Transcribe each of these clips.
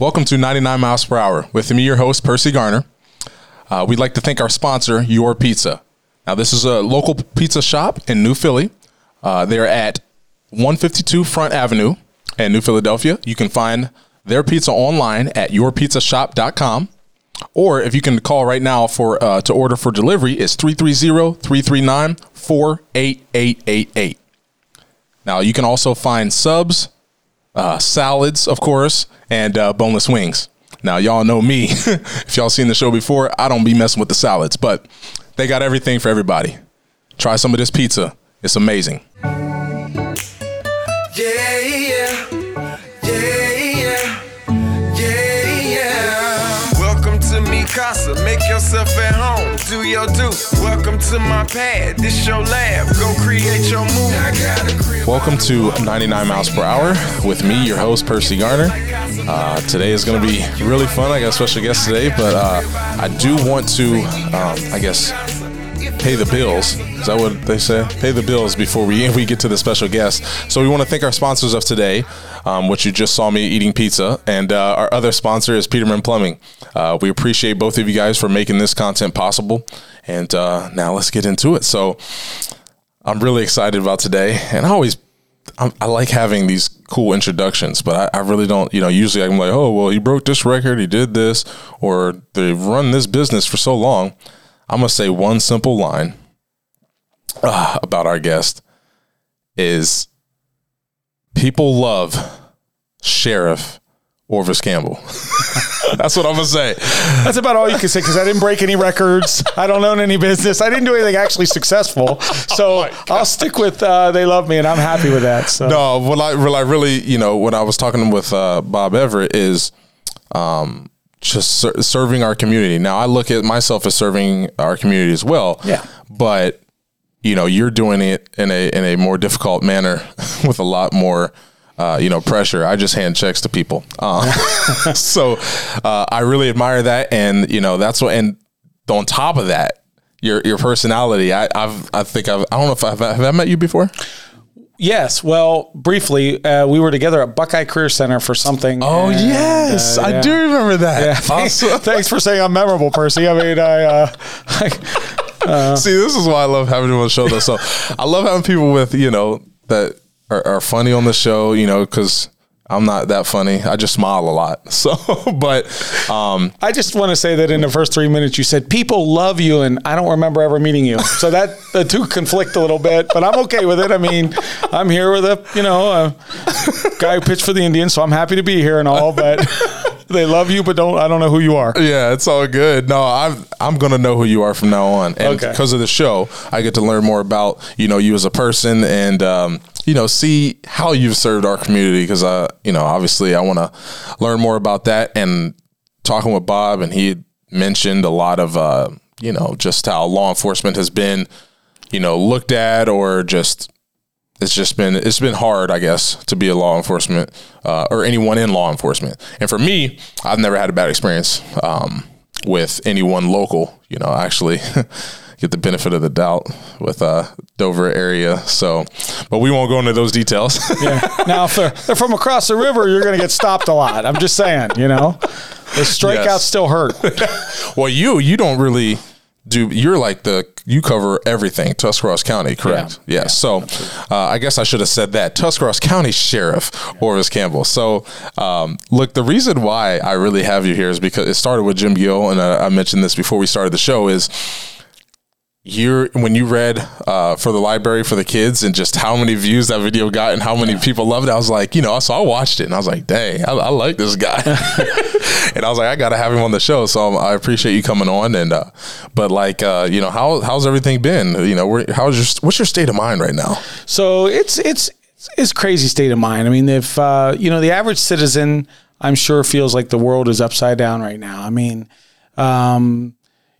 Welcome to 99 Miles Per Hour with me, your host, Percy Garner. Uh, we'd like to thank our sponsor, Your Pizza. Now, this is a local pizza shop in New Philly. Uh, they're at 152 Front Avenue in New Philadelphia. You can find their pizza online at yourpizzashop.com. Or if you can call right now for uh, to order for delivery, it's 330-339-4888. Now, you can also find subs, uh, salads, of course, and uh, boneless wings. Now, y'all know me. if y'all seen the show before, I don't be messing with the salads, but they got everything for everybody. Try some of this pizza. It's amazing. Yeah, yeah, yeah, yeah, yeah, yeah. Welcome to me casa, make yourself at home, do your. Welcome to my pad, this your lab, go create your move. Welcome to 99 Miles Per Hour with me, your host, Percy Garner. Uh, today is going to be really fun. I got a special guest today, but uh, I do want to, um, I guess, pay the bills. Is that what they say? Pay the bills before we we get to the special guest. So we want to thank our sponsors of today, um, which you just saw me eating pizza, and uh, our other sponsor is Peterman Plumbing. Uh, we appreciate both of you guys for making this content possible. And uh, now let's get into it. So I'm really excited about today, and I always I'm, I like having these cool introductions, but I, I really don't. You know, usually I'm like, oh well, he broke this record, he did this, or they've run this business for so long. I'm gonna say one simple line uh, about our guest is people love Sheriff Orvis Campbell. That's what I'm gonna say. That's about all you can say because I didn't break any records. I don't own any business. I didn't do anything actually successful. So I'll stick with uh, they love me and I'm happy with that. So No, what I, what I really, you know, when I was talking with uh, Bob Everett is um, just ser- serving our community. Now, I look at myself as serving our community as well. Yeah. But you know, you're doing it in a in a more difficult manner with a lot more. Uh, you know, pressure. I just hand checks to people. Uh, so uh, I really admire that, and you know, that's what. And on top of that, your your personality. I, I've I think I've I don't know if I've have I met you before. Yes, well, briefly, uh, we were together at Buckeye Career Center for something. Oh and, yes, uh, I do remember that. Yeah, thanks, Awesome. thanks for saying I'm memorable, Percy. I mean, I, uh, I See, this is why I love having you on the show, though. So I love having people with you know that are, are funny on the show. You know, because I'm not that funny. I just smile a lot. So, but um, I just want to say that in the first three minutes, you said people love you, and I don't remember ever meeting you. So that the two conflict a little bit, but I'm okay with it. I mean, I'm here with a you know a guy who pitched for the Indians, so I'm happy to be here and all. But they love you, but don't I don't know who you are. yeah, it's all good. No, I'm I'm gonna know who you are from now on, and Okay. because of the show, I get to learn more about you know you as a person, and um, you know see how you've served our community. Because I, you know, obviously I want to learn more about that. And talking with Bob, and he mentioned a lot of uh, you know just how law enforcement has been, you know, looked at or just it's just been it's been hard, I guess, to be a law enforcement uh, or anyone in law enforcement. And for me, I've never had a bad experience um, with anyone local. You know, actually get the benefit of the doubt with uh, Dover area. So, but we won't go into those details. Yeah. Now, if they're, they're from across the river, you're going to get stopped a lot. I'm just saying, you know, the strikeouts Yes. still hurt. well, you you don't really do. You're like the you cover everything Tuscarawas County, correct? Yeah. Yeah. so, uh, I guess I should have said that Tuscarawas County Sheriff Orvis Campbell. So, um, look, the reason why I really have you here is because it started with Jim Gill, and I, I mentioned this before we started the show. Is you're when you read uh, for the library for the kids and just how many views that video got and how many people loved it, I was like, you know, so I watched it and I was like, dang, I, I like this guy, and I was like, I gotta have him on the show. So um, I appreciate you coming on. And uh, but like, uh, you know, how how's everything been? You know, where, how's your what's your state of mind right now? So it's it's it's crazy state of mind. I mean, if uh, you know the average citizen, I'm sure feels like the world is upside down right now. I mean, um,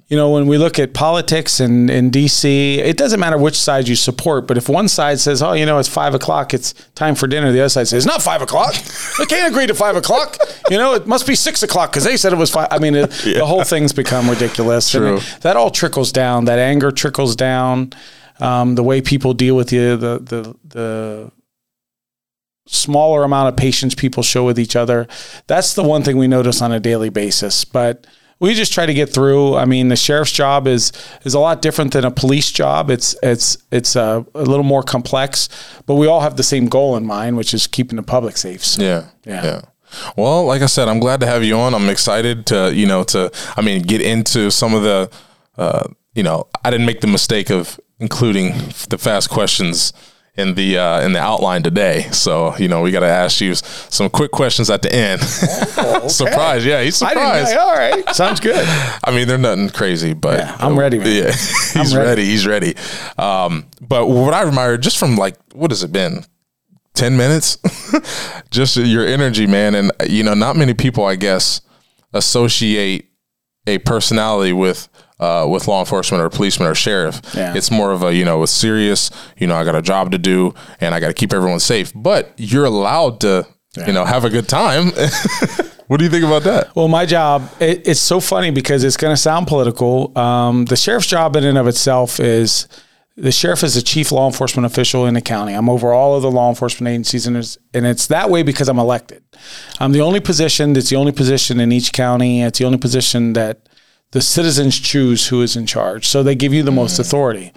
you know, when we look at politics and in DC, it doesn't matter which side you support. But if one side says, "Oh, you know, it's five o'clock, it's time for dinner," the other side says, "It's not five o'clock. I can't agree to five o'clock. You know, it must be six o'clock because they said it was five. I mean, it, the whole thing's become ridiculous. True. And that all trickles down. That anger trickles down. Um, the way people deal with you, the the the smaller amount of patience people show with each other. That's the one thing we notice on a daily basis. But we just try to get through. I mean, the sheriff's job is is a lot different than a police job. It's it's it's a, a little more complex, but we all have the same goal in mind, which is keeping the public safe. So, Yeah. Yeah. Yeah. Well, like I said, I'm glad to have you on. I'm excited to, you know, to, I mean, get into some of the, uh, you know, I didn't make the mistake of including the fast questions in the uh, in the outline today. So, you know, we got to ask you some quick questions at the end. Surprise! Yeah, he's Oh, surprised. All right, sounds good. I mean, they're nothing crazy, but Yeah, I'm ready, man. Yeah, he's ready. ready. He's ready. Um, but what I admire just from like, what has it been? 10 minutes? just your energy, man. And, you know, not many people, I guess, associate a personality with, uh, with law enforcement or policeman or sheriff. Yeah. It's more of a, you know, it's serious, you know, I got a job to do and I got to keep everyone safe. But you're allowed to, you know, have a good time. what do you think about that? Well, my job, it, it's so funny because it's going to sound political. Um, the sheriff's job in and of itself is the sheriff is the chief law enforcement official in the county. I'm over all of the law enforcement agencies, and it's, and it's that way because I'm elected. I'm the only position that's the only position in each county. It's the only position that the citizens choose who is in charge. So they give you the most authority.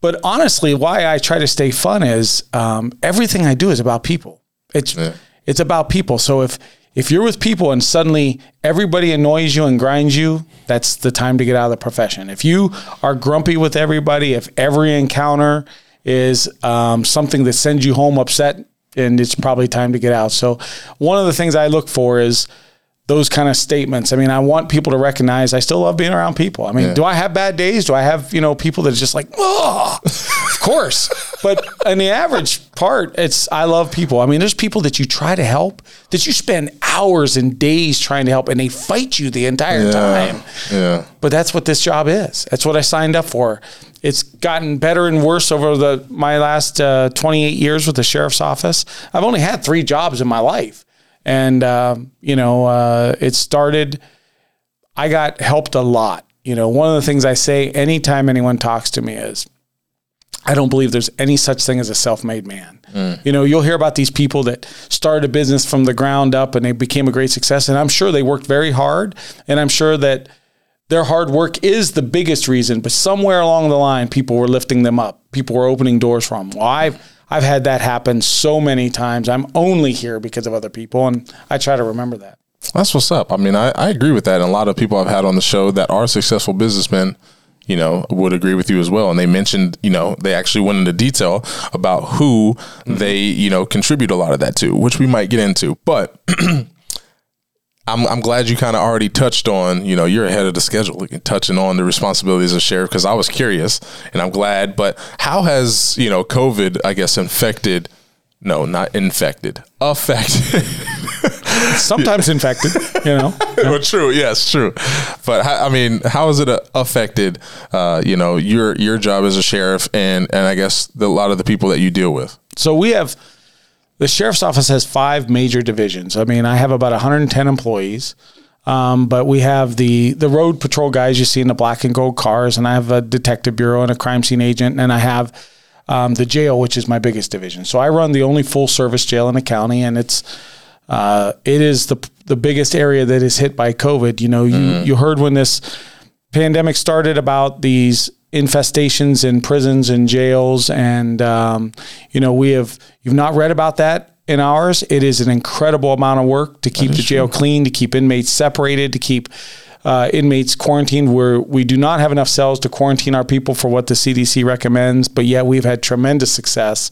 But honestly, why I try to stay fun is um, everything I do is about people. It's it's about people. So if if you're with people and suddenly everybody annoys you and grinds you, that's the time to get out of the profession. If you are grumpy with everybody, if every encounter is um, something that sends you home upset, and it's probably time to get out. So one of the things I look for is those kind of statements. I mean, I want people to recognize I still love being around people. I mean, do I have bad days? Do I have, you know, people that are just like, oh, of course. But in the average part, it's I love people. I mean, there's people that you try to help that you spend hours and days trying to help and they fight you the entire time. Yeah. But that's what this job is. That's what I signed up for. It's gotten better and worse over the my last uh, 28 years with the sheriff's office. I've only had three jobs in my life, and uh, you know, uh, it started. I got helped a lot. You know, one of the things I say anytime anyone talks to me is, I don't believe there's any such thing as a self-made man. You know, you'll hear about these people that started a business from the ground up and they became a great success, and I'm sure they worked very hard, and I'm sure that their hard work is the biggest reason, but somewhere along the line, people were lifting them up. People were opening doors for them. Well, I've I've had that happen so many times. I'm only here because of other people, and I try to remember that. That's what's up. I mean, I, I agree with that. And a lot of people I've had on the show that are successful businessmen, you know, would agree with you as well. And they mentioned, you know, they actually went into detail about who mm-hmm. they, you know, contribute a lot of that to, which we might get into. But I'm, I'm glad you kind of already touched on, you know, you're ahead of the schedule, like, touching on the responsibilities of sheriff because I was curious and I'm glad. But how has, you know, COVID, I guess, infected, no, not infected, affected. Sometimes infected, you know. well, true. Yes, true. But I mean, how has it uh, affected, uh, you know, your your job as a sheriff, and and I guess the, a lot of the people that you deal with. So we have the sheriff's office has five major divisions. I mean, I have about 110 employees, um, but we have the the road patrol guys you see in the black and gold cars, and I have a detective bureau and a crime scene agent, and I have um, the jail, which is my biggest division. So I run the only full service jail in the county, and it's uh, it is the the biggest area that is hit by COVID. You know, you you heard when this pandemic started about these infestations in prisons and jails, and um, you know we have you've not read about that in ours. It is an incredible amount of work to keep the jail clean, to keep inmates separated, to keep uh, inmates quarantined. Where we do not have enough cells to quarantine our people for what the CDC recommends, but yet we've had tremendous success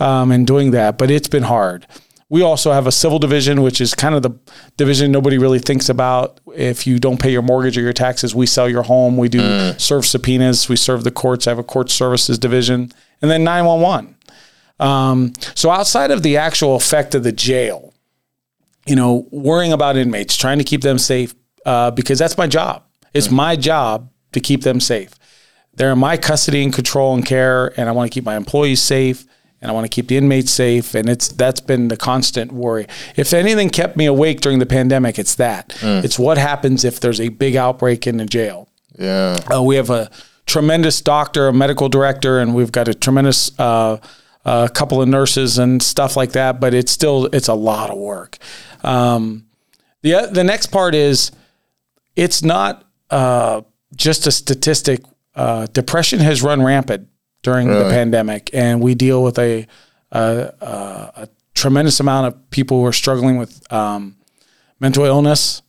um, in doing that. But it's been hard. We also have a civil division, which is kind of the division nobody really thinks about. If you don't pay your mortgage or your taxes, we sell your home. We do serve subpoenas. We serve the courts. I have a court services division. And then 911. Um, so outside of the actual effect of the jail, you know, worrying about inmates, trying to keep them safe, uh, because that's my job. It's my job to keep them safe. They're in my custody and control and care, and I want to keep my employees safe, and I want to keep the inmates safe. And it's that's been the constant worry. If anything kept me awake during the pandemic, it's that. It's what happens if there's a big outbreak in the jail. Yeah. Uh, we have a tremendous doctor, a medical director, and we've got a tremendous uh, a couple of nurses and stuff like that, but it's still it's a lot of work. Um, the the next part is it's not uh, just a statistic. Uh, depression has run rampant during the pandemic, and we deal with a, a, a, a tremendous amount of people who are struggling with um, mental illness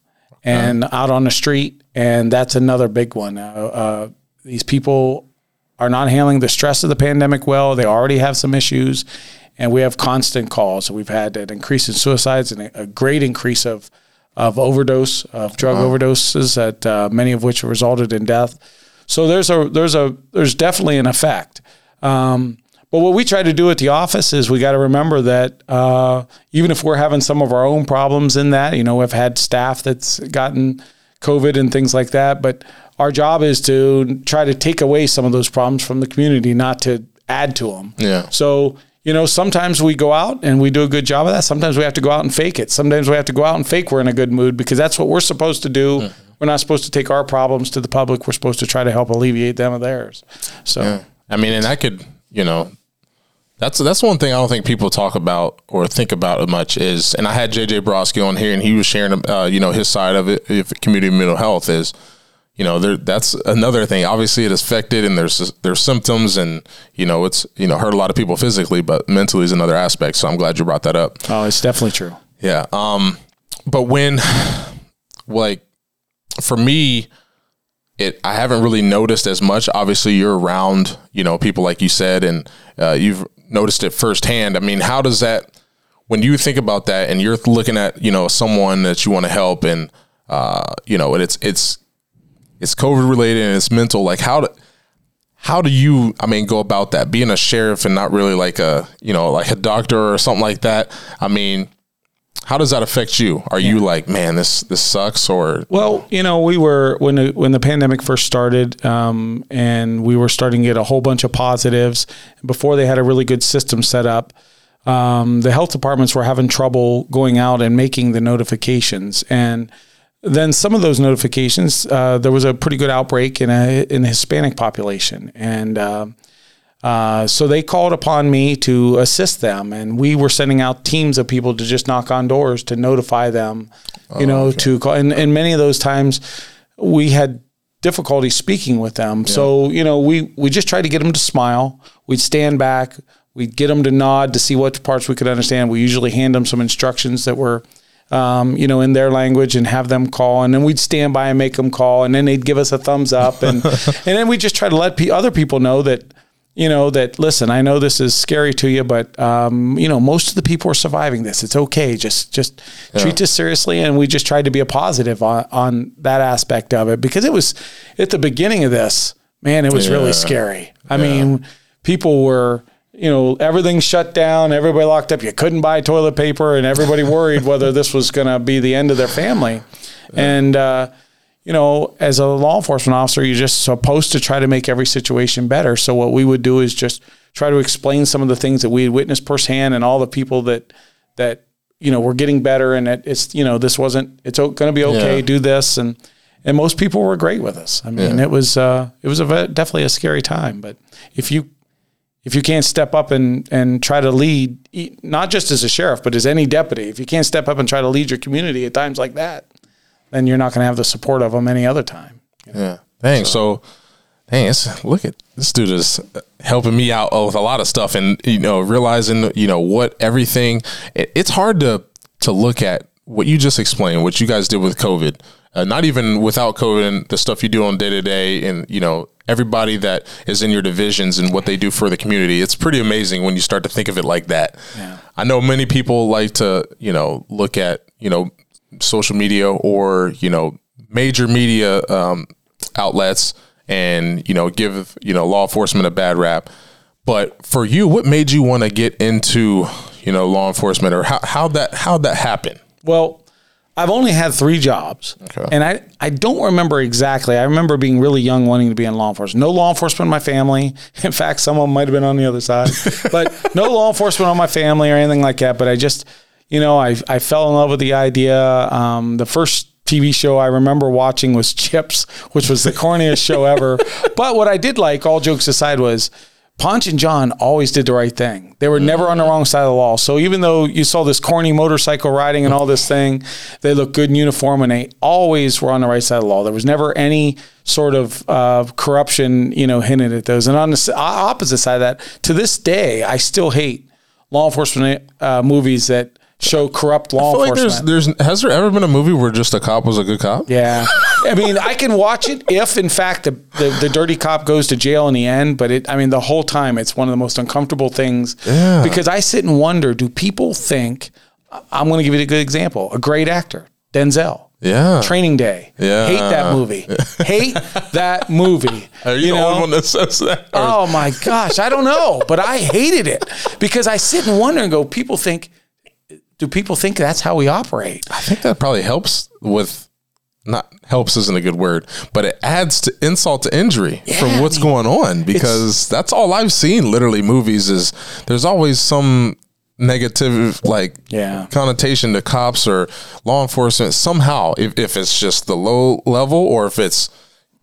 and out on the street, and that's another big one. Uh, uh, these people are not handling the stress of the pandemic well. They already have some issues, and we have constant calls. We've had an increase in suicides and a, great increase of of overdose of drug overdoses, that uh, many of which resulted in death. So there's a there's a there's definitely an effect. Um, but what we try to do at the office is we got to remember that uh, even if we're having some of our own problems in that, you know, we've had staff that's gotten COVID and things like that, but our job is to try to take away some of those problems from the community, not to add to them. Yeah. So, you know, sometimes we go out and we do a good job of that. Sometimes we have to go out and fake it. Sometimes we have to go out and fake we're in a good mood because that's what we're supposed to do. We're not supposed to take our problems to the public. We're supposed to try to help alleviate them of theirs. So, I mean, and I could, you know, that's that's one thing I don't think people talk about or think about as much is, and I had JJ Brodsky on here, and he was sharing, uh, you know, his side of it, if community mental health is, you know, there that's another thing. Obviously, it is affected, and there's there's symptoms, and you know, it's you know hurt a lot of people physically, but mentally is another aspect. So I'm glad you brought that up. oh, it's definitely true. Yeah. Um, but when, like, for me, it I haven't really noticed as much. Obviously, you're around, you know, people like you said, and uh, you've noticed it firsthand. I mean, how does that? When you think about that, and you're looking at, you know, someone that you want to help, and uh, you know, and it's it's it's COVID related and it's mental. Like, how do how do you i mean go about that being a sheriff and not really like a you know like a doctor or something like that i mean how does that affect you are you like man this this sucks or Well, you know, we were when the, when the pandemic first started, um, and we were starting to get a whole bunch of positives. Before they had a really good system set up, um, the health departments were having trouble going out and making the notifications. And then some of those notifications, uh, there was a pretty good outbreak in a in the Hispanic population, and uh, uh, so they called upon me to assist them, and we were sending out teams of people to just knock on doors to notify them, you know, to call. And, and many of those times, we had difficulty speaking with them. So you know, we we just tried to get them to smile. We'd stand back. We'd get them to nod to see what parts we could understand. We usually hand them some instructions that were. Um, you know, in their language, and have them call, and then we'd stand by and make them call, and then they'd give us a thumbs up, and and then we just try to let pe- other people know that you know that listen i know this is scary to you but um, you know most of the people are surviving this. It's okay. Just just treat this seriously. And we just tried to be a positive on, on that aspect of it because it was at the beginning of this man it was really scary. I mean people were you know everything shut down. Everybody locked up. You couldn't buy toilet paper and everybody worried whether this was going to be the end of their family. And uh, you know, as a law enforcement officer, you're just supposed to try to make every situation better. So what we would do is just try to explain some of the things that we had witnessed firsthand and all the people that that you know were getting better and it, it's you know this wasn't it's going to be okay. Yeah. Do this and and most people were great with us. I mean, Yeah. it was uh, it was a definitely a scary time. But if you if you can't step up and and try to lead, not just as a sheriff, but as any deputy, if you can't step up and try to lead your community at times like that, then you're not going to have the support of them any other time. yeah dang so, dang it's, look at this dude is helping me out with a lot of stuff and you know realizing you know what everything it, it's hard to to look at what you just explained what you guys did with covid uh, not even without covid and the stuff you do on day to day and you know everybody that is in your divisions and what they do for the community it's pretty amazing when you start to think of it like that Yeah. i know many people like to you know look at you know social media or you know major media um, outlets and you know give you know law enforcement a bad rap but for you what made you want to get into you know law enforcement or how how that how that happen Well, I've only had three jobs, Okay. and I I don't remember exactly. I remember being really young, wanting to be in law enforcement. No law enforcement in my family. In fact, someone might have been on the other side, but no law enforcement on my family or anything like that. But I just, you know, I I fell in love with the idea. Um, the first TV show I remember watching was Chips, which was the corniest show ever. But what I did like, all jokes aside, was Ponch and John always did the right thing. They were never on the wrong side of the law. So even though you saw this corny motorcycle riding and all this thing, they looked good in uniform and they always were on the right side of the law. There was never any sort of uh, corruption, you know, hinted at those. And on the opposite side of that, to this day, I still hate law enforcement uh, movies that show corrupt law I feel like enforcement. there's there's has there ever been a movie where just a cop was a good cop? Yeah. I mean, I can watch it if, in fact, the, the, the dirty cop goes to jail in the end. But it, I mean, the whole time, it's one of the most uncomfortable things. Yeah. Because I sit and wonder do people think, I'm going to give you a good example, a great actor, Denzel. Yeah. Training Day. Yeah. Hate that movie. Hate that movie. Are you, the only one that says that? Or- Oh my gosh, I don't know, but I hated it because I sit and wonder and go, people think, do people think that's how we operate? I think that probably helps with not helps isn't a good word, but it adds to insult to injury from I what's mean, going on because that's all I've seen literally movies is there's always some negative like Yeah. connotation to cops or law enforcement somehow if, if it's just the low level or if it's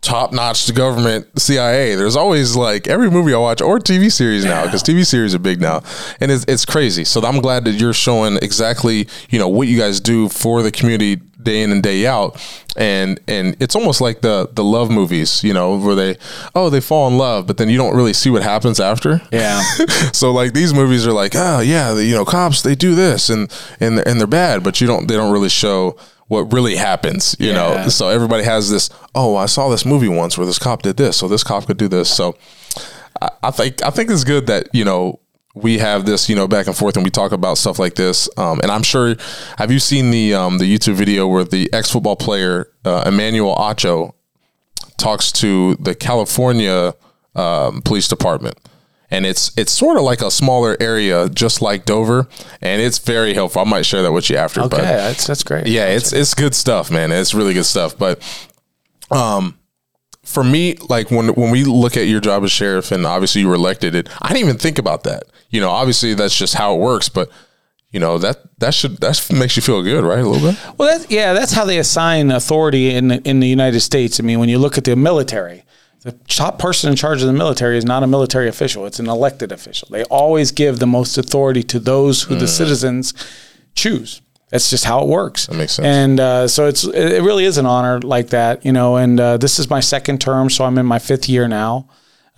top notch government CIA there's always like every movie I watch or TV series now because TV series are big now and it's, it's crazy. So I'm glad that you're showing exactly you know what you guys do for the community day in and day out. And and it's almost like the the love movies you know where they oh they fall in love but then you don't really see what happens after. Yeah. so like these movies are like oh yeah the, you know cops they do this and and they're, and they're bad but you don't they don't really show what really happens you Yeah. know so everybody has this oh i saw this movie once where this cop did this so this cop could do this so I, I think i think it's good that you know we have this you know back and forth and we talk about stuff like this um, and i'm sure have you seen the um, the youtube video where the ex-football player uh, emmanuel acho talks to the California um, police department. And it's it's sort of like a smaller area, just like Dover, and it's very helpful. I might share that with you after. Okay, But that's that's great. yeah, it's it's good stuff, man. It's really good stuff. But um, for me, like when when we look at your job as sheriff, and obviously you were elected, it I didn't even think about that. You know, obviously that's just how it works. But you know that that should that makes you feel good, right? A little bit. Well, that's, yeah, that's how they assign authority in in the United States. I mean, when you look at the military, the top person in charge of the military is not a military official; it's an elected official. They always give the most authority to those who the citizens choose. That's just how it works. That makes sense. And uh, so it's it really is an honor like that, you know. And uh, this is my second term, so I'm in my fifth year now.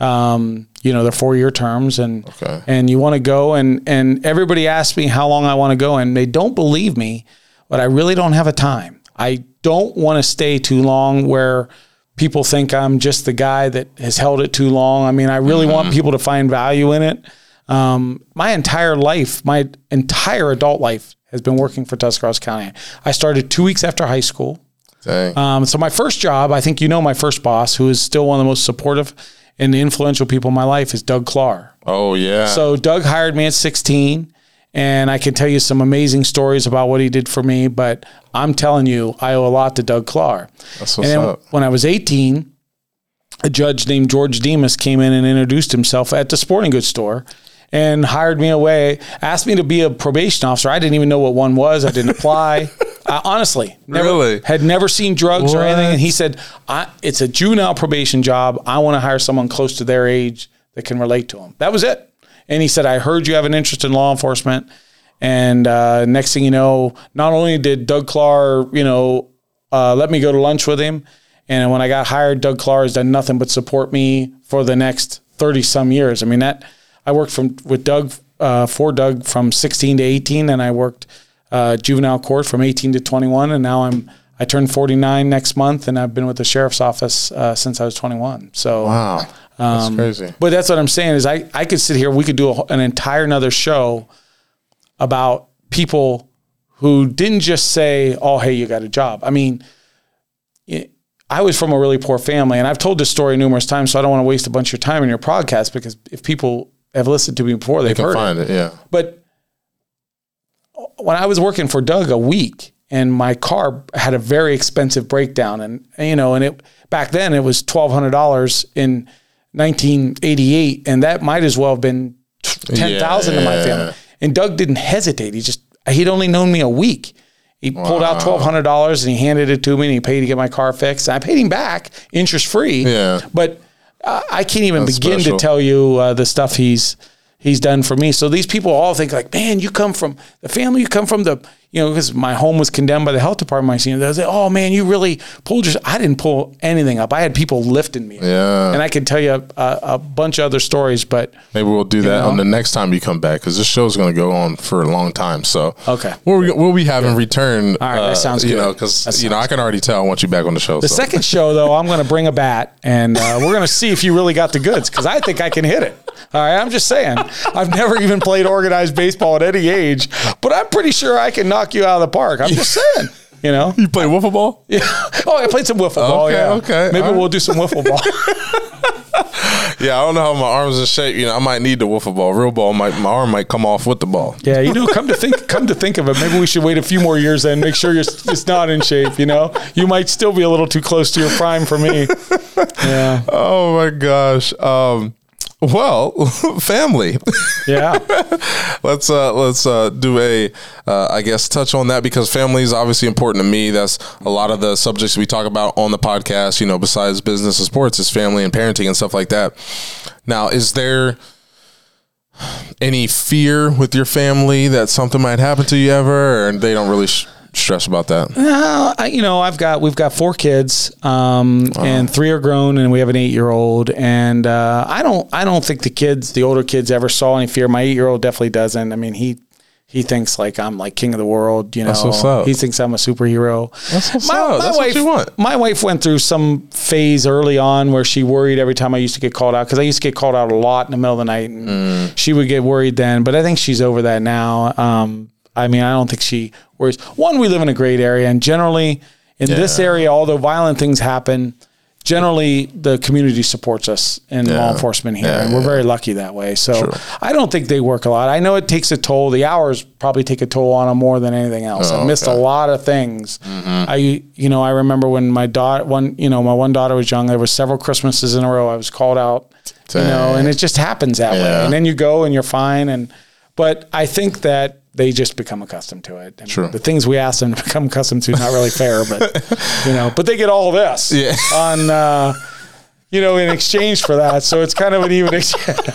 Um, you know, they're four year terms, and Okay. and you want to go, and and everybody asks me how long I want to go, and they don't believe me, but I really don't have a time. I don't want to stay too long where people think I'm just the guy that has held it too long. I mean, I really want people to find value in it. Um, my entire life, my entire adult life, has been working for Tuscarawas County. I started two weeks after high school. Um, so my first job, I think you know my first boss, who is still one of the most supportive and influential people in my life, is Doug Clark. oh yeah. So Doug hired me at 16, and I can tell you some amazing stories about what he did for me. But I'm telling you, I owe a lot to Doug Clark. That's what's up. when I was 18, a judge named George Demas came in and introduced himself at the sporting goods store and hired me away, asked me to be a probation officer. I didn't even know what one was. I didn't apply. I, honestly, never, Really? had never seen drugs or anything. And he said, I, "It's a juvenile probation job. I want to hire someone close to their age that can relate to them." That was it. And he said, "I heard you have an interest in law enforcement." And uh, next thing you know, not only did Doug Clark, you know, uh, let me go to lunch with him, and when I got hired, Doug Clark has done nothing but support me for the next thirty some years. I mean that I worked from with Doug uh, for Doug from sixteen to eighteen, and I worked uh, juvenile court from eighteen to twenty one, and now I'm I turned forty nine next month, and I've been with the sheriff's office uh, since I was twenty one. So wow. That's um, crazy. but that's what I'm saying is I, I could sit here, we could do a, an entire another show about people who didn't just say, oh, hey, you got a job. I mean, it- I was from a really poor family, and I've told this story numerous times, so I don't want to waste a bunch of your time in your podcast because if people have listened to me before, they've can heard find it. it. Yeah. But when I was working for Doug a week and my car had a very expensive breakdown and you know and it back then it was $1200 in 1988 and that might as well have been 10,000 to my family. And Doug didn't hesitate. He just he'd only known me a week. He pulled out twelve hundred dollars and he handed it to me and he paid to get my car fixed. And I paid him back interest free. Yeah. But I I can't even That's begin special. to tell you uh, the stuff he's he's done for me. So these people all think like, man, you come from the family, you come from the, you know, because my home was condemned by the health department. My senior, they say, oh man, you really pulled your. I didn't pull anything up. I had people lifting me. Yeah. and I can tell you a, a bunch of other stories, but Maybe we'll do that know? on the next time you come back because this show is going to go on for a long time. So Okay. we'll, we'll be having return. All right, that sounds good. You know, because you know I can already tell I want you back on the show. The so. second show, though, I'm going to bring a bat and uh, we're going to see if you really got the goods because I think I can hit it. All right, I'm just saying. I've never even played organized baseball at any age, but I'm pretty sure I can knock you out of the park. I'm just saying. You know? you play wiffle ball. Yeah. Oh, I played some wiffle ball. Okay, Yeah. okay, Maybe right. we'll do some wiffle ball. Yeah, I don't know how my arms in shape. You know, I might need the wiffle ball. Real ball, might my arm might come off with the ball. yeah, you know, come to think, come to think of it, maybe we should wait a few more years and make sure you're it's not in shape. You know, you might still be a little too close to your prime for me. Yeah. Oh my gosh. Um, well, family. Yeah. let's uh let's uh do a uh I guess touch on that because family is obviously important to me. That's a lot of the subjects we talk about on the podcast, you know, besides business and sports is family and parenting and stuff like that. Now, is there any fear with your family that something might happen to you ever or they don't really sh- stress about that? Uh, I, you know, I've got we've got four kids, um, and three are grown, and we have an eight year old. And uh, I don't I don't think the kids, the older kids, ever saw any fear. My eight year old definitely doesn't. I mean, he he thinks like I'm like king of the world. You know, That's what's up. he thinks I'm a superhero. That's what's up. That's what wife. My wife went through some phase early on where she worried every time I used to get called out because I used to get called out a lot in the middle of the night, and Mm. she would get worried then. But I think she's over that now. Um, I mean, I don't think she worries. One, we live in a great area, and generally in this area, although violent things happen, generally the community supports us in law enforcement here, Yeah, and we're yeah. very lucky that way. So Sure. I don't think they work a lot. I know it takes a toll. The hours probably take a toll on them more than anything else. Oh, I missed a lot of things. Mm-hmm. I, you know, I remember when my daughter, one, you know, my one daughter was young. There were several Christmases in a row I was called out. You know, and it just happens that way. And then you go and you're fine. And but I think that they just become accustomed to it. And True. The things we ask them to become accustomed to not really fair, but you know, but they get all this Yeah. on. Uh, you know, in exchange for that, so it's kind of an even exchange.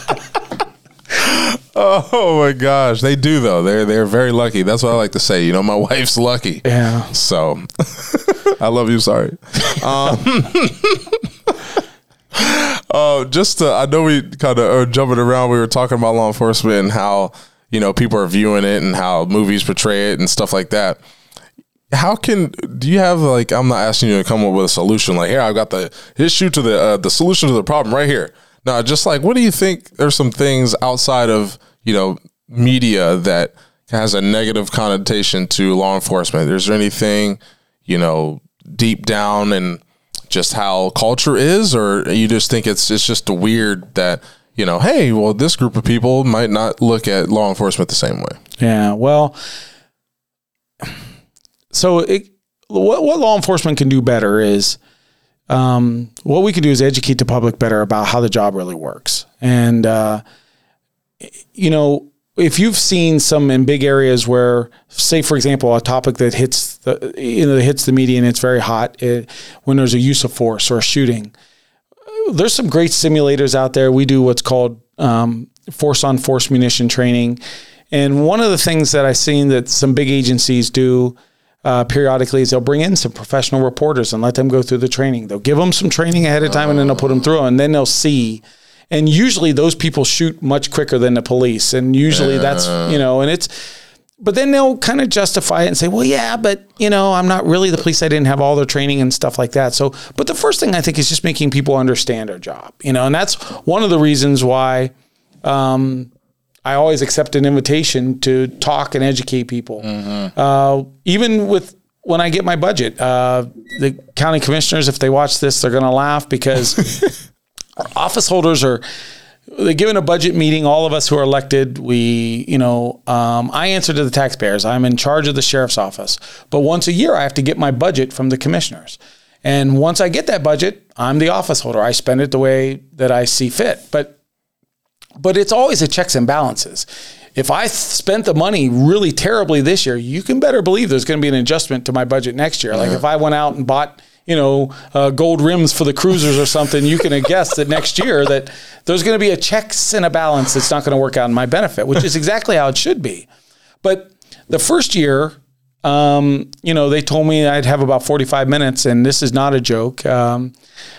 Oh my gosh, they do though. They're they're very lucky. That's what I like to say. You know, my wife's lucky. Yeah. So, I love you. Sorry. Um, uh, just to, I know we kind of are jumping around. We were talking about law enforcement and how you know people are viewing it and how movies portray it and stuff like that. How can do you have like? I'm not asking you to come up with a solution. Like here, I've got the issue to the uh, the solution to the problem right here. No, just like what do you think? There's some things outside of you know media that has a negative connotation to law enforcement. Is there anything you know deep down and just how culture is, or you just think it's it's just weird that you know, hey, well, this group of people might not look at law enforcement the same way. Yeah. Well, so it, what, what law enforcement can do better is um, what we can do is educate the public better about how the job really works. And, uh, you know, if you've seen some in big areas where, say, for example, a topic that hits the, you know, hits the media and it's very hot, it, when there's a use of force or a shooting, there's some great simulators out there. We do what's called um, force on force munition training. And one of the things that I've seen that some big agencies do uh, periodically is they'll bring in some professional reporters and let them go through the training. They'll give them some training ahead of time and then they'll put them through and then they'll see. And usually those people shoot much quicker than the police. And usually that's, you know, and it's, but then they'll kind of justify it and say, well, yeah, but you know, I'm not really the police. I didn't have all their training and stuff like that. So, but the first thing I think is just making people understand our job, you know, and that's one of the reasons why um, I always accept an invitation to talk and educate people. Uh, even with when I get my budget, uh, the county commissioners, if they watch this, they're going to laugh because our office holders are they given a budget meeting. All of us who are elected, we, you know, um, I answer to the taxpayers. I'm in charge of the sheriff's office, but once a year I have to get my budget from the commissioners. And once I get that budget, I'm the office holder. I spend it the way that I see fit. But but it's always a checks and balances. If I spent the money really terribly this year, you can better believe there's going to be an adjustment to my budget next year. Like if I went out and bought you know, uh, gold rims for the cruisers or something, you can guess that next year that there's going to be a checks and a balance that's not going to work out in my benefit, which is exactly how it should be. But the first year, um, you know, they told me I'd have about 45 minutes, and this is not a joke. Um,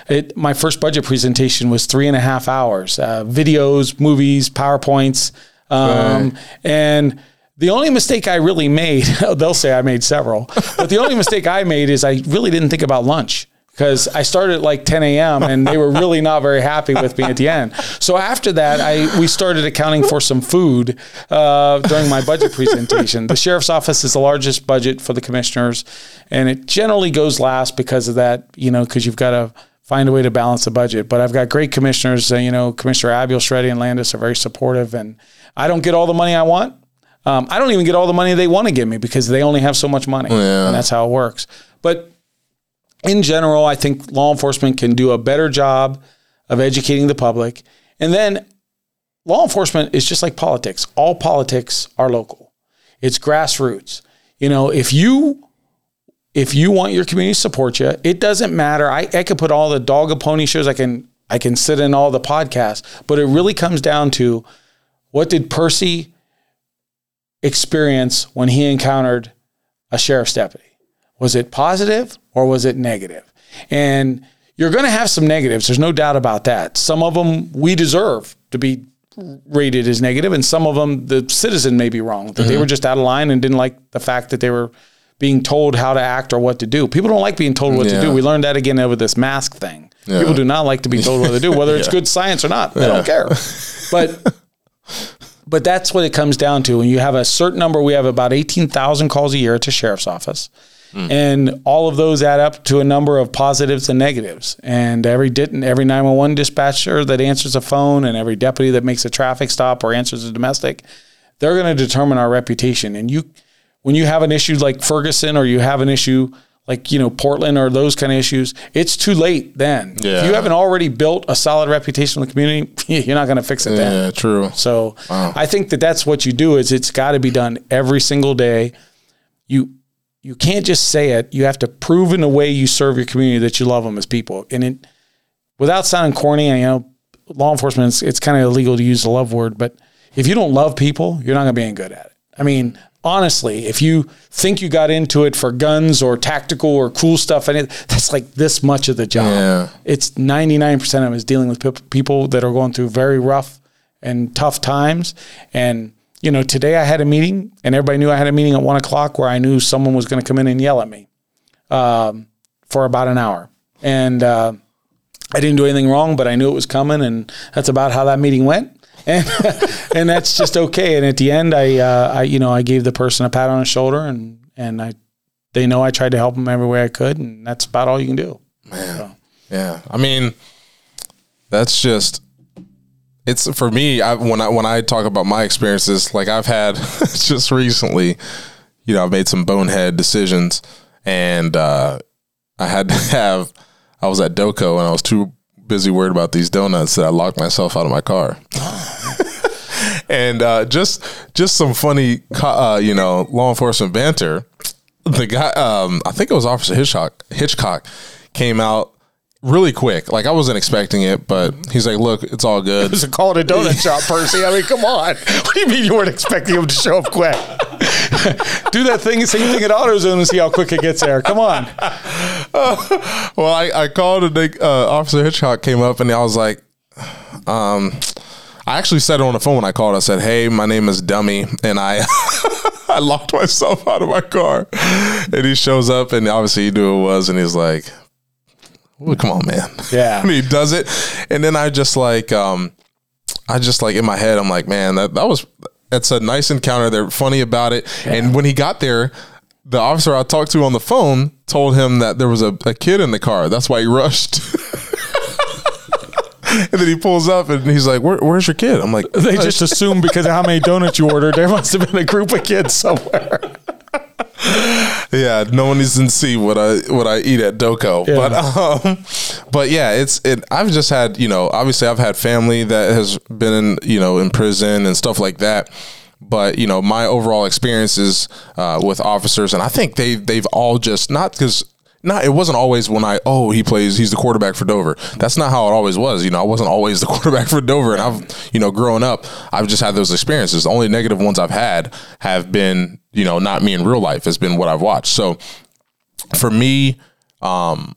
it, my first budget presentation was three and a half hours uh, videos, movies, PowerPoints. Um, Right. And the only mistake I really made, they'll say I made several, but the only mistake I made is I really didn't think about lunch because I started at like 10 a.m. and they were really not very happy with me at the end. So after that, I we started accounting for some food uh, during my budget presentation. The sheriff's office is the largest budget for the commissioners, and it generally goes last because of that. You know, because you've got to find a way to balance the budget. But I've got great commissioners. Uh, you know, Commissioner Abbuhl, Sciarretti, and Landis are very supportive, and I don't get all the money I want. Um, I don't even get all the money they want to give me because they only have so much money, Yeah. and that's how it works. But in general, I think law enforcement can do a better job of educating the public. And then law enforcement is just like politics. All politics are local. It's grassroots. You know, if you if you want your community to support you, it doesn't matter. I, I could put all the dog and pony shows. I can I can sit in all the podcasts, but it really comes down to what did Percy experience when he encountered a sheriff's deputy? Was it positive or was it negative? And you're going to have some negatives. There's no doubt about that. Some of them we deserve to be rated as negative, and some of them the citizen may be wrong that they mm-hmm. were just out of line and didn't like the fact that they were being told how to act or what to do. People don't like being told what to do. We learned that again over this mask thing. Yeah. People do not like to be told what to do, whether it's good science or not. They don't care. But but that's what it comes down to. When you have a certain number, we have about 18,000 calls a year to sheriff's office. Hmm. And all of those add up to a number of positives and negatives. And every dit- every 911 dispatcher that answers a phone and every deputy that makes a traffic stop or answers a domestic, they're going to determine our reputation. And you, when you have an issue like Ferguson or you have an issue like, you know, Portland or those kind of issues, it's too late then. If you haven't already built a solid reputation in the community, you're not going to fix it then. Yeah, true. So I think that that's what you do is it's got to be done every single day. You you can't just say it. You have to prove in the way you serve your community that you love them as people. And it, without sounding corny, you know, law enforcement it's, it's kind of illegal to use the love word, but if you don't love people, you're not going to be any good at it. I mean, honestly, if you think you got into it for guns or tactical or cool stuff, and that's like this much of the job. Yeah. It's 99% of it is dealing with pe- people that are going through very rough and tough times. And, you know, today I had a meeting and everybody knew I had a meeting at one o'clock where I knew someone was going to come in and yell at me um, for about an hour. And uh, I didn't do anything wrong, but I knew it was coming. And that's about how that meeting went. And, and that's just okay. And at the end, I, uh, I, you know, I gave the person a pat on the shoulder and, and I, they know I tried to help them every way I could. And that's about all you can do. Man, Yeah, I mean, that's just it's for me. I, when I when I talk about my experiences, like I've had just recently, you know, I've made some bonehead decisions, and uh, I had to have. I was at Doco and I was too busy worried about these donuts that I locked myself out of my car. And uh, just just some funny, uh, you know, law enforcement banter. The guy, um, I think it was Officer Hitchcock. Hitchcock came out really quick. Like I wasn't expecting it, but he's like, "Look, it's all good." It's a call it a donut shop, Percy. I mean, come on. What do you mean you weren't expecting him to show up quick? do that thing, same thing at AutoZone and see how quick it gets there. Come on. well, I, I called and they, uh, Officer Hitchcock came up and I was like, um, I actually said it on the phone when I called. I said, "Hey, my name is Dummy," and I I locked myself out of my car. And he shows up and obviously he knew who it was, and he's like, well, "Come on, man." Yeah. and he does it, and then I just like, um, I just like in my head, I'm like, man, that that was That's a nice encounter. They're funny about it, and when he got there. The officer I talked to on the phone told him that there was a, a kid in the car. That's why he rushed. and then he pulls up and he's like, Where, "Where's your kid?" I'm like, They just assume because of how many donuts you ordered, there must have been a group of kids somewhere. yeah, no one needs to see what I what I eat at Doco. Yeah. But um, but yeah, it's it. I've just had you know, obviously I've had family that has been in you know in prison and stuff like that. But you know, my overall experiences uh, with officers, and I think they they've all just not because no, it wasn't always when I oh he plays he's the quarterback for Dover. That's not how it always was. You know, I wasn't always the quarterback for Dover, and I've you know growing up, I've just had those experiences. The only negative ones I've had have been you know not me in real life. Has been what I've watched. So for me, um,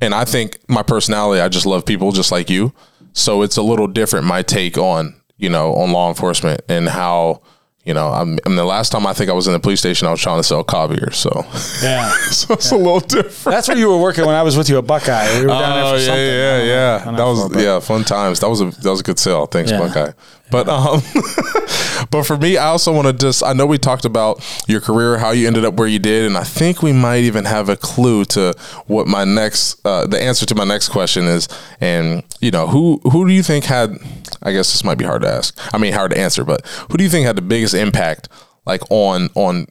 and I think my personality, I just love people just like you. So it's a little different my take on you know on law enforcement and how you know, I'm, I mean, the last time I think I was in the police station, I was trying to sell caviar. So, Yeah. so it's a little different. That's where you were working when I was with you at Buckeye. We were down there Oh for yeah, yeah, yeah. That was yeah, fun times. That was a that was a good sale. Thanks, Yeah. Buckeye. But um, but for me, I also want to just. I know we talked about your career, how you ended up where you did, and I think we might even have a clue to what my next, uh, the answer to my next question is. And you know, who who do you think had? I guess this might be hard to ask. I mean, hard to answer, but who do you think had the biggest impact, like on on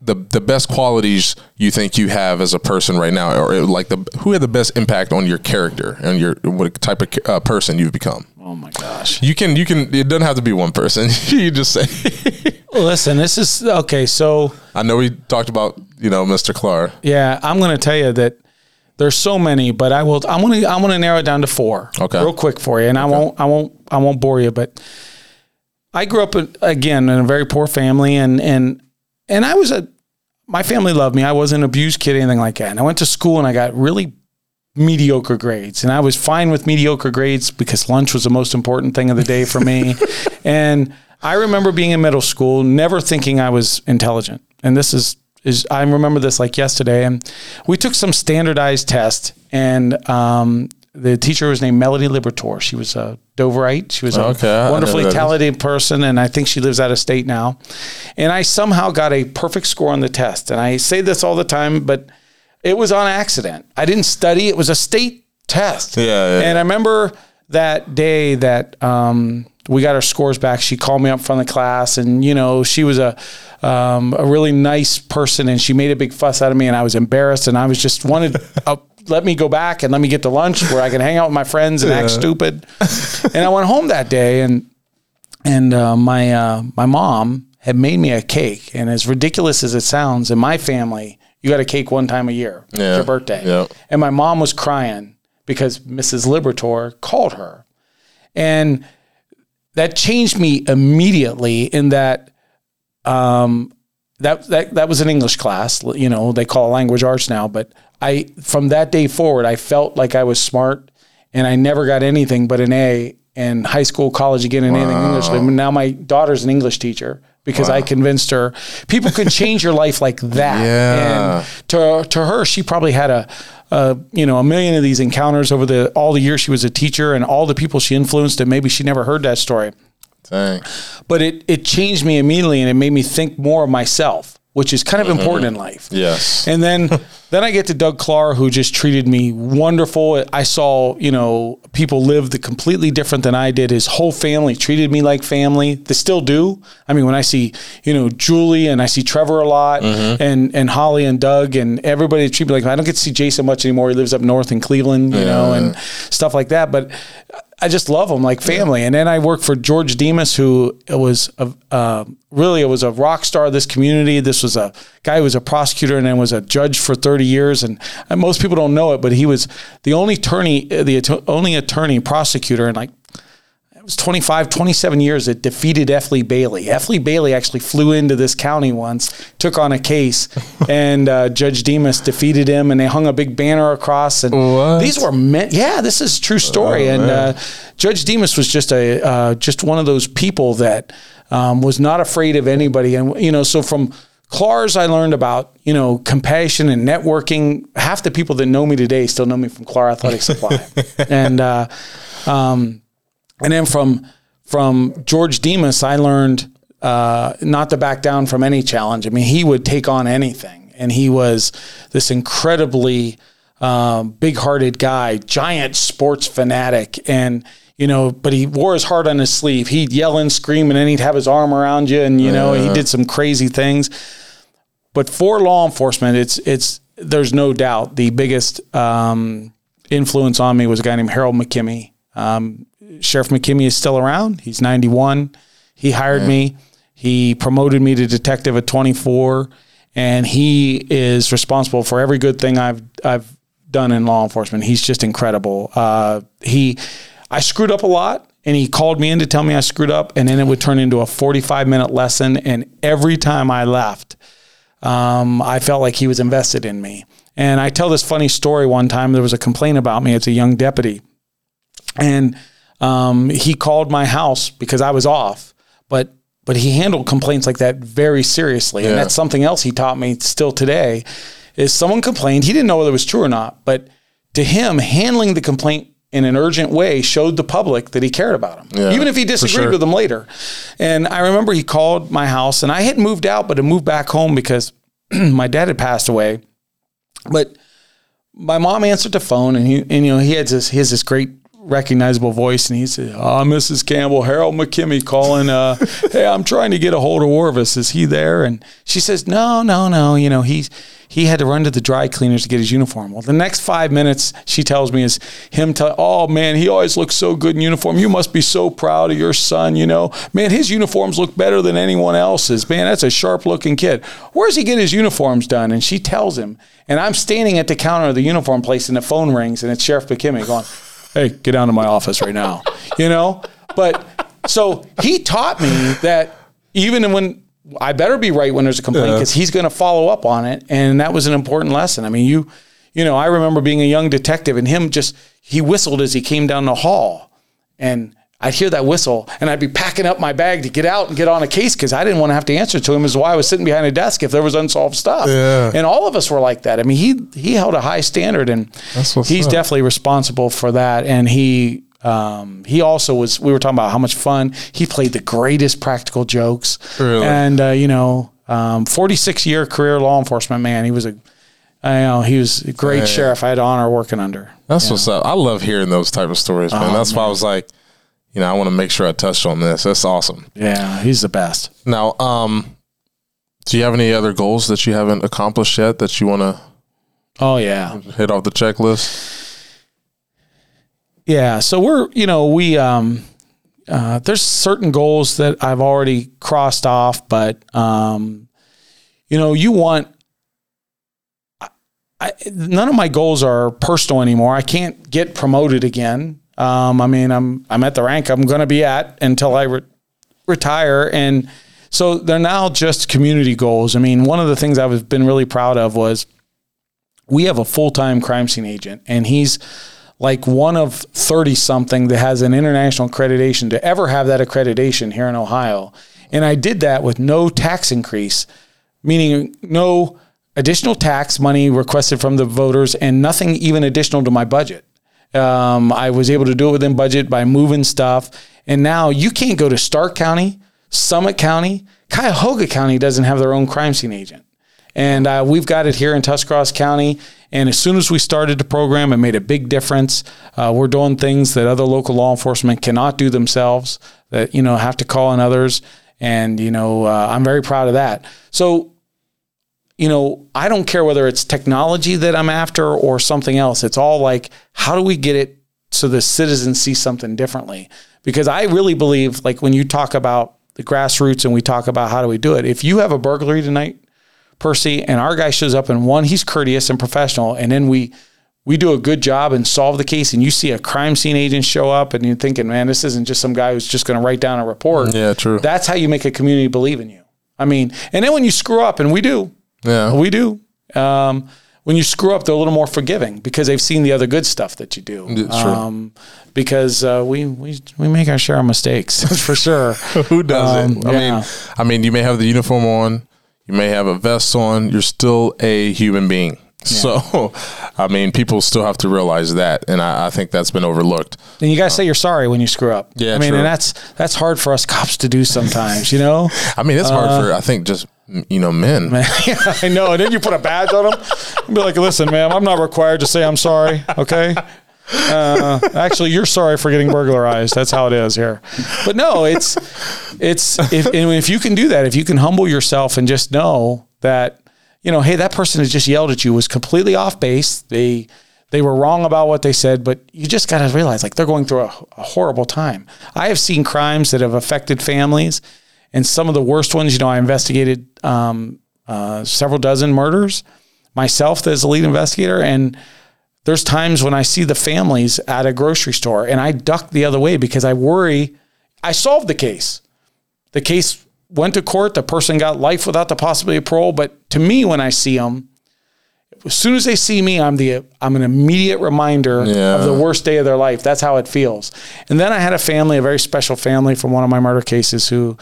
the the best qualities you think you have as a person right now, or like the who had the best impact on your character and your what type of uh, person you've become? Oh my gosh. You can you can it doesn't have to be one person. you just say. Listen, this is okay. So I know we talked about you know Mr. Clark. yeah, I'm going to tell you that there's so many, but I will. I'm going to. I'm going to narrow it down to four. Okay. Real quick for you, and I won't. I won't. I won't bore you, but I grew up again in a very poor family, and and and I was a. My family loved me. I wasn't an abused kid, anything like that. And I went to school, and I got really mediocre grades and I was fine with mediocre grades because lunch was the most important thing of the day for me. and I remember being in middle school, never thinking I was intelligent. And this is, is I remember this like yesterday. And we took some standardized test and, um, the teacher was named Melody Libertor. She was a Doverite. She was a Okay, wonderfully who that is. talented person, and I think she lives out of state now. And I somehow got a perfect score on the test. And I say this all the time, but it was on accident. I didn't study. It was a state test. Yeah, yeah. And I remember that day that um, we got our scores back. She called me up from the class, and you know she was a um, a really nice person, and she made a big fuss out of me, and I was embarrassed, and I was just wanted. Uh, let me go back and let me get to lunch where I can hang out with my friends and act stupid. and I went home that day, and and uh, my uh, my mom had made me a cake. And as ridiculous as it sounds, in my family, you got a cake one time a year. It's Yeah. your birthday. Yeah. And my mom was crying because Mrs. Libertor called her, and that changed me immediately. In that. Um, that, that that was an English class, you know, they call it language arts now, but I from that day forward I felt like I was smart and I never got anything but an A in high school, college again in anything English. And now my daughter's an English teacher because I convinced her people could change your life like that. Yeah. And to to her, she probably had a, a you know a million of these encounters over the all the years she was a teacher and all the people she influenced, and maybe she never heard that story Dang. but it it changed me immediately and it made me think more of myself which is kind of mm-hmm. important in life. Yes. and then then i get to doug clark who just treated me wonderful. I saw you know people live the completely different than i did. His whole family treated me like family. They still do. I mean when i see you know julie and i see trevor a lot mm-hmm. and and holly and doug and everybody treat me like i don't get to see jason much anymore. He lives up north in cleveland you know and stuff like that. But I just love them like family. And then I worked for George Demas, who was a, uh, really it was a rock star of this community. This was a guy who was a prosecutor and then was a judge for 30 years. And, and most people don't know it, but he was the only attorney, the only attorney prosecutor in like was 25, 27 years that defeated F. Lee Bailey. F. Lee Bailey actually flew into this county once, took on a case, and uh, Judge Demas defeated him, and they hung a big banner across. And What? these were meant, yeah, this is a true story. and uh, Judge Demas was just a uh, just one of those people that um, was not afraid of anybody. And you know, so from Clars, I learned about you know compassion and networking. Half the people that know me today still know me from Clar Athletic Supply, and. Uh, um, and then from from George Demas, I learned uh, not to back down from any challenge. I mean, he would take on anything, and he was this incredibly um, big-hearted guy, giant sports fanatic, and you know, but he wore his heart on his sleeve. He'd yell and scream, and then he'd have his arm around you, and you know, he did some crazy things. But for law enforcement, it's it's there's no doubt the biggest um, influence on me was a guy named Harold McKimmy. Um, Sheriff McKimmy is still around. He's 91. He hired me. He promoted me to detective at 24, and he is responsible for every good thing I've I've done in law enforcement. He's just incredible. Uh, he, I screwed up a lot, and he called me in to tell me I screwed up, and then it would turn into a 45 minute lesson. And every time I left, um, I felt like he was invested in me. And I tell this funny story. One time there was a complaint about me. It's a young deputy, and um, he called my house because I was off, but but he handled complaints like that very seriously, and that's something else he taught me still today. Is someone complained? He didn't know whether it was true or not, but to him, handling the complaint in an urgent way showed the public that he cared about them, Yeah, even if he disagreed sure. with them later. And I remember he called my house, and I had moved out, but had moved back home because my dad had passed away. But my mom answered the phone, and he and you know he has this he has this great recognizable voice, and he said, "Ah, Mrs. Campbell, Harold McKimmy calling. Uh, hey, I'm trying to get a hold of Orvis. Is he there?" And she says, "No, no, no. You know he's." He had to run to the dry cleaners to get his uniform. Well, the next five minutes, she tells me, is him telling, "Oh man, he always looks so good in uniform. You must be so proud of your son. You know, man, his uniforms look better than anyone else's. Man, that's a sharp-looking kid. Where does he get his uniforms done?" And she tells him, and I'm standing at the counter of the uniform place, and the phone rings, and it's Sheriff McKimmy going, "Hey, get down to my office right now." You know, but so he taught me that even when I better be right when there's a complaint because he's going to follow up on it, and that was an important lesson. I mean, you, you know, I remember being a young detective and him just he whistled as he came down the hall, and I'd hear that whistle, and I'd be packing up my bag to get out and get on a case because I didn't want to have to answer to him. Is why I was sitting behind a desk if there was unsolved stuff. Yeah. And all of us were like that. I mean, he he held a high standard, and he's up. definitely responsible for that. And he um, he also was. We were talking about how much fun he played. The greatest practical jokes. Really? And uh, you know, um, forty six year career law enforcement man. He was a. I know he was a great Yeah. sheriff. I had honor working under. That's what's up. I love hearing those type of stories, man. That's why I was like, you know, I want to make sure I touched on this. That's awesome. Yeah, he's the best. Now, um, do you have any other goals that you haven't accomplished yet that you want to Oh yeah. hit off the checklist? Yeah, so we're you know we um, uh, there's certain goals that I've already crossed off, but um, you know you want. I- I, none of my goals are personal anymore. I can't get promoted again. Um, I mean, I'm I'm at the rank I'm going to be at until I re- retire, and so they're now just community goals. I mean, one of the things I've been really proud of was we have a full time crime scene agent, and he's like one of 30 something that has an international accreditation to ever have that accreditation here in Ohio. And I did that with no tax increase, meaning no additional tax money requested from the voters and nothing even additional to my budget. Um, I was able to do it within budget by moving stuff. And now you can't go to Stark County, Summit County, Cuyahoga County doesn't have their own crime scene agent. And uh, we've got it here in Tuscarawas County. And as soon as we started the program, it made a big difference. Uh, we're doing things that other local law enforcement cannot do themselves, that, you know, have to call on others. And, you know, uh, I'm very proud of that. So, you know, I don't care whether it's technology that I'm after or something else. It's all like, how do we get it so the citizens see something differently? Because I really believe, like, when you talk about the grassroots and we talk about how do we do it, if you have a burglary tonight, Percy, and our guy shows up and one, he's courteous and professional, and then we we do a good job and solve the case, and you see a crime scene agent show up, and you're thinking, man, this isn't just some guy who's just going to write down a report. Yeah, true. That's how you make a community believe in you. I mean, and then when you screw up, and we do, Yeah. we do. Um, when you screw up, they're a little more forgiving because they've seen the other good stuff that you do. It's true. Um, because uh, we we we make our share of mistakes that's for sure. Who does Um, it? I yeah. mean, I mean, you may have the uniform on, you may have a vest on, you're still a human being. So, I mean, people still have to realize that, and I, I think that's been overlooked. And you gotta say you're sorry when you screw up. Yeah, I mean, true. and that's that's hard for us cops to do sometimes. You know. I mean, it's Uh, hard for I think just you know men. yeah, I know. And then you put a badge on them and be like, listen, ma'am, I'm not required to say I'm sorry. Okay. Uh, actually, you're sorry for getting burglarized. That's how it is here. But no, it's, it's, if, and if you can do that, if you can humble yourself and just know that, you know, hey, that person that just yelled at you was completely off base. They, they were wrong about what they said, but you just got to realize like they're going through a, a horrible time. I have seen crimes that have affected families and some of the worst ones, you know, I investigated, um, uh, several dozen murders myself as a lead investigator. And there's times when I see the families at a grocery store and I duck the other way because I worry I solved the case. The case went to court. The person got life without the possibility of parole. But to me, when I see them, as soon as they see me, I'm the I'm an immediate reminder Yeah. of the worst day of their life. That's how it feels. And then I had a family, a very special family from one of my murder cases who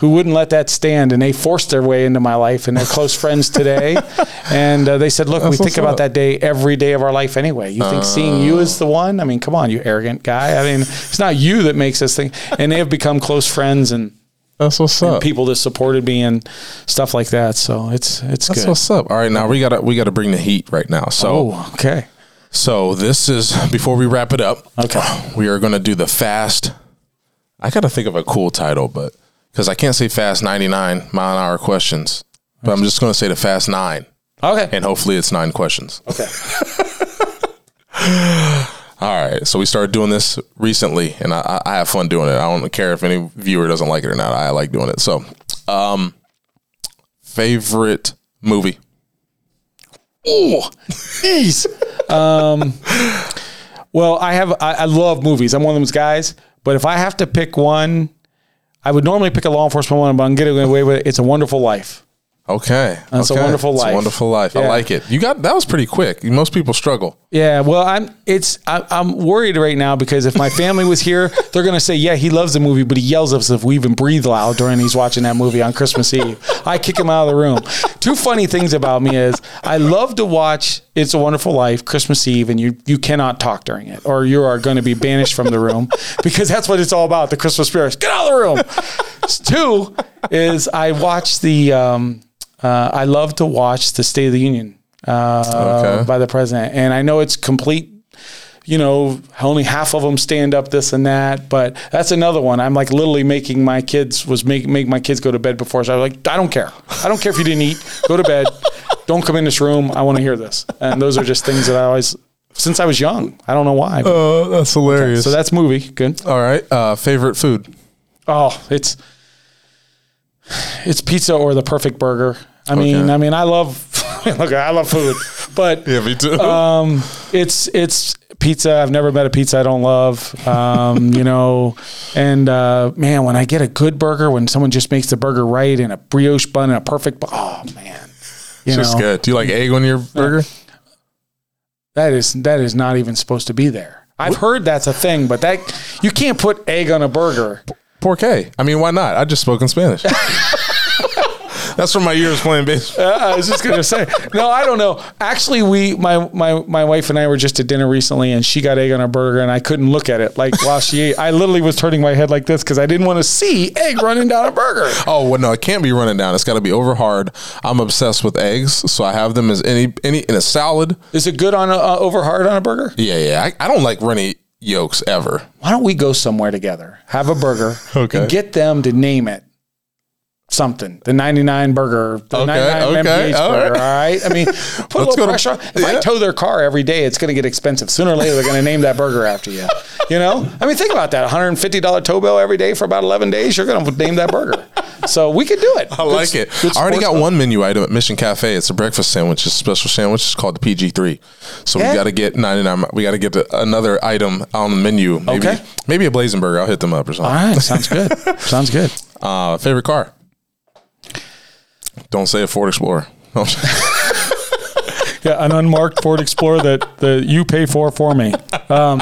who wouldn't let that stand and they forced their way into my life and they're close friends today and uh, they said look we think about up. that day every day of our life anyway you think seeing you is the one i mean come on you arrogant guy i mean it's not you that makes this thing and they have become close friends and That's what's up. people that supported me and stuff like that so it's it's That's good what's up. All right, now we gotta we gotta bring the heat right now. So oh okay so this is before we wrap it up. Okay. we are gonna do the fast. I gotta think of a cool title, but because I can't say fast ninety nine mile an hour questions, but I'm just gonna say the fast nine, okay and hopefully it's nine questions. okay All right, so we started doing this recently, and I, I have fun doing it. I don't care if any viewer doesn't like it or not. I like doing it. So, um, favorite movie. Oh, jeez. um, well, I have I, I love movies. I'm one of those guys. But if I have to pick one, I would normally pick a law enforcement one, but I'm getting away with it. It's a Wonderful Life. Okay, That's a okay. wonderful It's life. a wonderful life. I like it. You got that was pretty quick. Most people struggle. Yeah, well, I'm it's I, I'm worried right now because if my family was here, they're gonna say, yeah, he loves the movie, but he yells at us if we even breathe loud during he's watching that movie on Christmas Eve. I kick him out of the room. Two funny things about me is I love to watch It's a Wonderful Life Christmas Eve, and you you cannot talk during it, or you are going to be banished from the room because that's what it's all about. The Christmas spirit. Get out of the room. Two is I watch the. Um, uh, I love to watch the State of the Union uh, Okay. by the president, and I know it's complete. You know, only half of them stand up, this and that. But that's another one. I'm like literally making my kids was make make my kids go to bed before. So I was like, I don't care. I don't care if you didn't eat. Go to bed. Don't come in this room. I want to hear this. And those are just things that I always, since I was young. I don't know why. Oh, that's hilarious. so that's movie. Good. all right. Uh, favorite food. Oh, it's it's pizza or the perfect burger. I mean, Okay. I mean, I love look, I love food, but Yeah, me too. um, it's it's pizza. I've never met a pizza I don't love. Um, you know, and uh, man, when I get a good burger, when someone just makes the burger right and a brioche bun and a perfect, oh man, you Just know, good. Do you like egg on your burger? that is that is not even supposed to be there. I've heard that's a thing, but that you can't put egg on a burger. Por qué? I mean, why not? I just spoke in Spanish. That's from my years playing baseball. I was just gonna say, no, I don't know. Actually, we, my my my wife and I were just at dinner recently, and she got egg on her burger, and I couldn't look at it like while she ate. I literally was turning my head like this because I didn't want to see egg running down a burger. Oh well, no, it can't be running down. It's got to be over hard. I'm obsessed with eggs, so I have them as any any in a salad. Is it good on a, uh, over hard on a burger? Yeah, yeah. I, I don't like runny yolks ever. Why don't we go somewhere together, have a burger, Okay. and get them to name it something? The 99 burger, the Okay, 99 okay, MPH all burger. right. All right. I mean, put a little pressure on. If I tow their car every day, it's going to get expensive. Sooner or later, they're going to name that burger after you. You know? I mean, think about that. $150 tow bill every day for about 11 days. You're going to name that burger. So we could do it. I like it. I already got one menu item at Mission Cafe. It's a breakfast sandwich, It's a special sandwich. It's called the PG three. So Yeah. we got to get 99. We got to get another item on the menu. Maybe Okay. maybe a blazing burger. I'll hit them up or something. right. Sounds good. Sounds good. Uh, favorite car? Don't say a Ford Explorer. Yeah, an unmarked Ford Explorer that the you pay for for me. Um,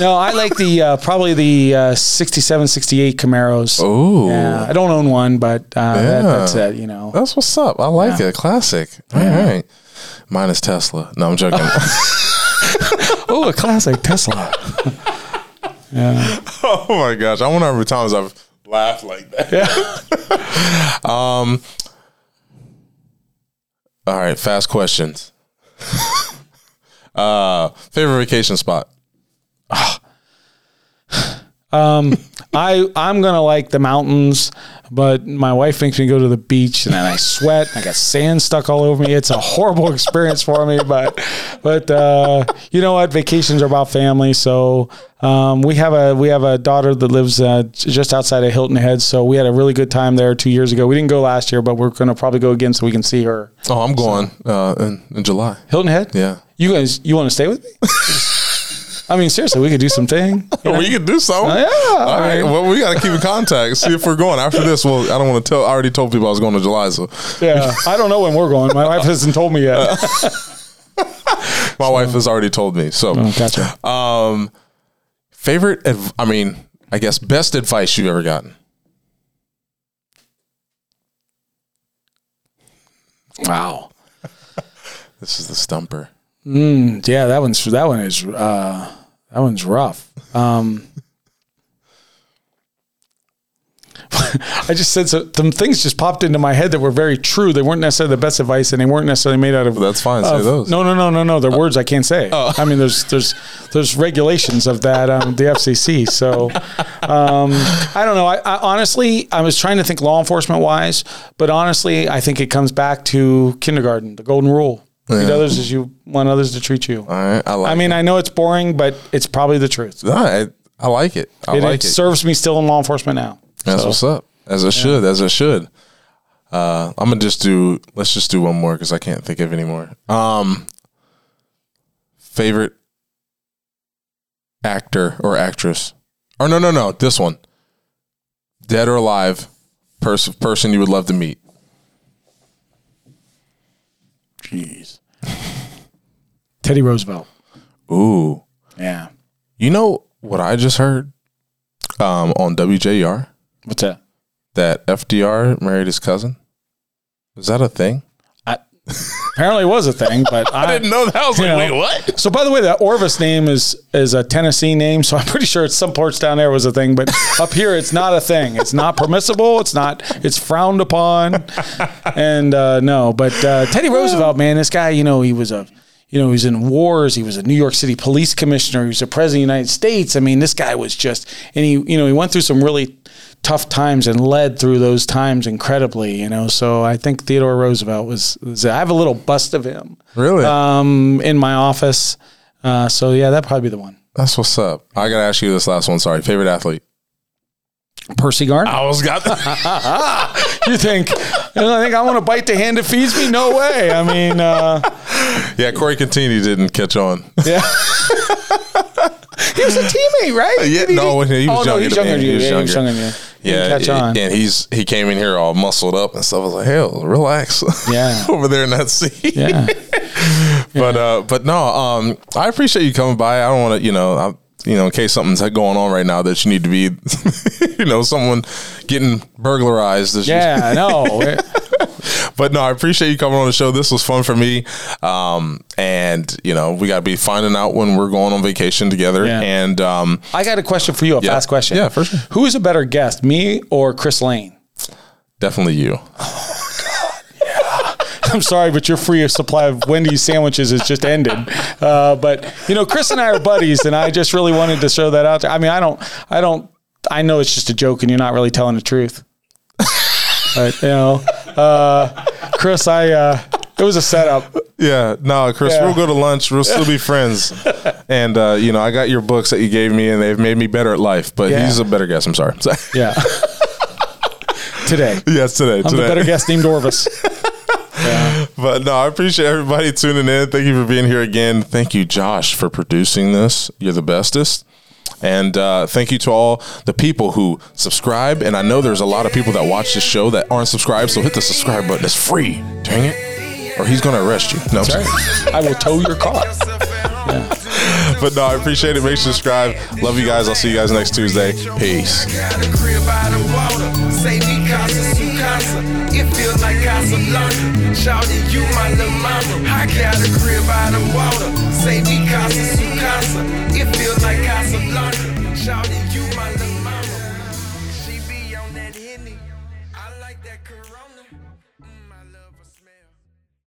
no, I like the uh, probably the uh, 67, 68 Camaros. Oh, Yeah, I don't own one, but uh, that, that's it. You know, That's what's up. I like it. Classic. All right. Mine is Tesla. No, I'm joking. oh, a classic Tesla. Yeah. Oh my gosh. I wonder how many times I've laughed like that. um All right, fast questions. uh favorite vacation spot? Um, I I'm gonna like the mountains, but my wife makes me go to the beach, and then I sweat. I got sand stuck all over me. It's a horrible experience for me, but but uh, you know what? Vacations are about family, so um, we have a we have a daughter that lives uh, just outside of Hilton Head, so we had a really good time there two years ago. We didn't go last year, but we're gonna probably go again so we can see her. Oh, I'm going uh, in, in July. Hilton Head. Yeah. You guys, you want to stay with me? I mean, seriously, we could do something. Oh, we could do something. yeah, All right. I mean- Well, we got to keep in contact. See if we're going after this. Well, I don't want to tell. I already told people I was going to July, so Yeah, I don't know when we're going. My wife hasn't told me yet. my wife has already told me. So, Oh, gotcha. um, favorite. Adv- I mean, I guess best advice you've ever gotten. Wow. This is the stumper. Yeah, that one's that one is uh, that one's rough. Um, I just said so, some things just popped into my head that were very true. They weren't necessarily the best advice, and they weren't necessarily made out of. That's fine. Say those. No, no, no, no, no. They're words I can't say. I mean, there's there's there's regulations of that um, the FCC. So um, I don't know. I, I honestly, I was trying to think law enforcement wise, but honestly, I think it comes back to kindergarten, the golden rule. Treat Yeah. others as you want others to treat you. All right. I like. I mean, I know it's boring, but it's probably the truth. No, I, I like it. I It, like it it. serves me still in law enforcement now. That's So, what's up. As it should. As it should. Uh, I'm gonna just do. Let's just do one more because I can't think of any more. Um, favorite actor or actress? Or no, no, no. This one. Dead or alive, person person you would love to meet. Jeez. Teddy Roosevelt. Ooh, Yeah. you know what I just heard um, on WJR What's that? that FDR married his cousin. Is that a thing? I, apparently it was a thing, but I, I, didn't know that. I was like, "Wait, what? So by the way, the Orvis name is is a Tennessee name, so I'm pretty sure it's some parts down there was a thing, but up here it's not a thing. It's not permissible. It's not. It's frowned upon. And uh, no, but uh, Teddy Roosevelt, man, this guy, you know, he was a. You know, he was in wars. He was a New York City police commissioner. He was a president of the United States. I mean, this guy was just, and he, you know, he went through some really tough times and led through those times incredibly. You know, so I think Theodore Roosevelt was. was I have a little bust of him Really? um, in my office. Uh, so yeah, that'd probably be the one. That's what's up. I gotta ask you this last one. Sorry, favorite athlete. Percy Garner. I was got. You think? I think I want to bite the hand that feeds me? No way. I mean, uh, yeah, Corey Contini didn't catch on. yeah. he was a teammate, right? Yeah, Did he- no, he was oh no, younger he's than younger than you. He was Yeah, he was younger. younger than you. He Yeah, didn't catch on. and he's he came in here all muscled up and stuff. I was like, hell, relax. Yeah. over there in that seat. Yeah. but uh, but no, um, I appreciate you coming by. I don't want to, you know, I, you know, in case something's going on right now that you need to be, you know, someone getting burglarized. Yeah, I know. but no, I appreciate you coming on the show. This was fun for me. Um, and you know, we got to be finding out when we're going on vacation together. Yeah. And um, I got a question for you. A Yeah. fast question. Yeah, for sure. Who is a better guest, me or Chris Lane? definitely you. I'm sorry, but your free supply of Wendy's sandwiches has just ended. Uh, but you know, Chris and I are buddies, and I just really wanted to show that out. there. I mean, I don't, I don't, I know it's just a joke, and you're not really telling the truth. But you know, uh, Chris, I, uh, it was a setup. Yeah, no, Chris, Yeah. we'll go to lunch. We'll still be friends. And uh, you know, I got your books that you gave me, and they've made me better at life. But Yeah. he's a better guest. I'm sorry. Yeah. Today, yes, today. I'm today. the better guest named Orvis. But no, I appreciate everybody tuning in. Thank you for being here again. Thank you, Josh, for producing this. You're the bestest. And uh, thank you to all the people who subscribe. And I know there's a lot of people that watch this show that aren't subscribed. So hit the subscribe button. It's free. Dang it. Or he's going to arrest you. No, I'm right. I will tow your car. But no, I appreciate it. Make sure to subscribe. Love you guys. I'll see you guys next Tuesday. Peace. Feel like Casablanca. Shouting you my little mama. I got a crib by the water. Say me casa su casa. It feel like Casablanca. Shouting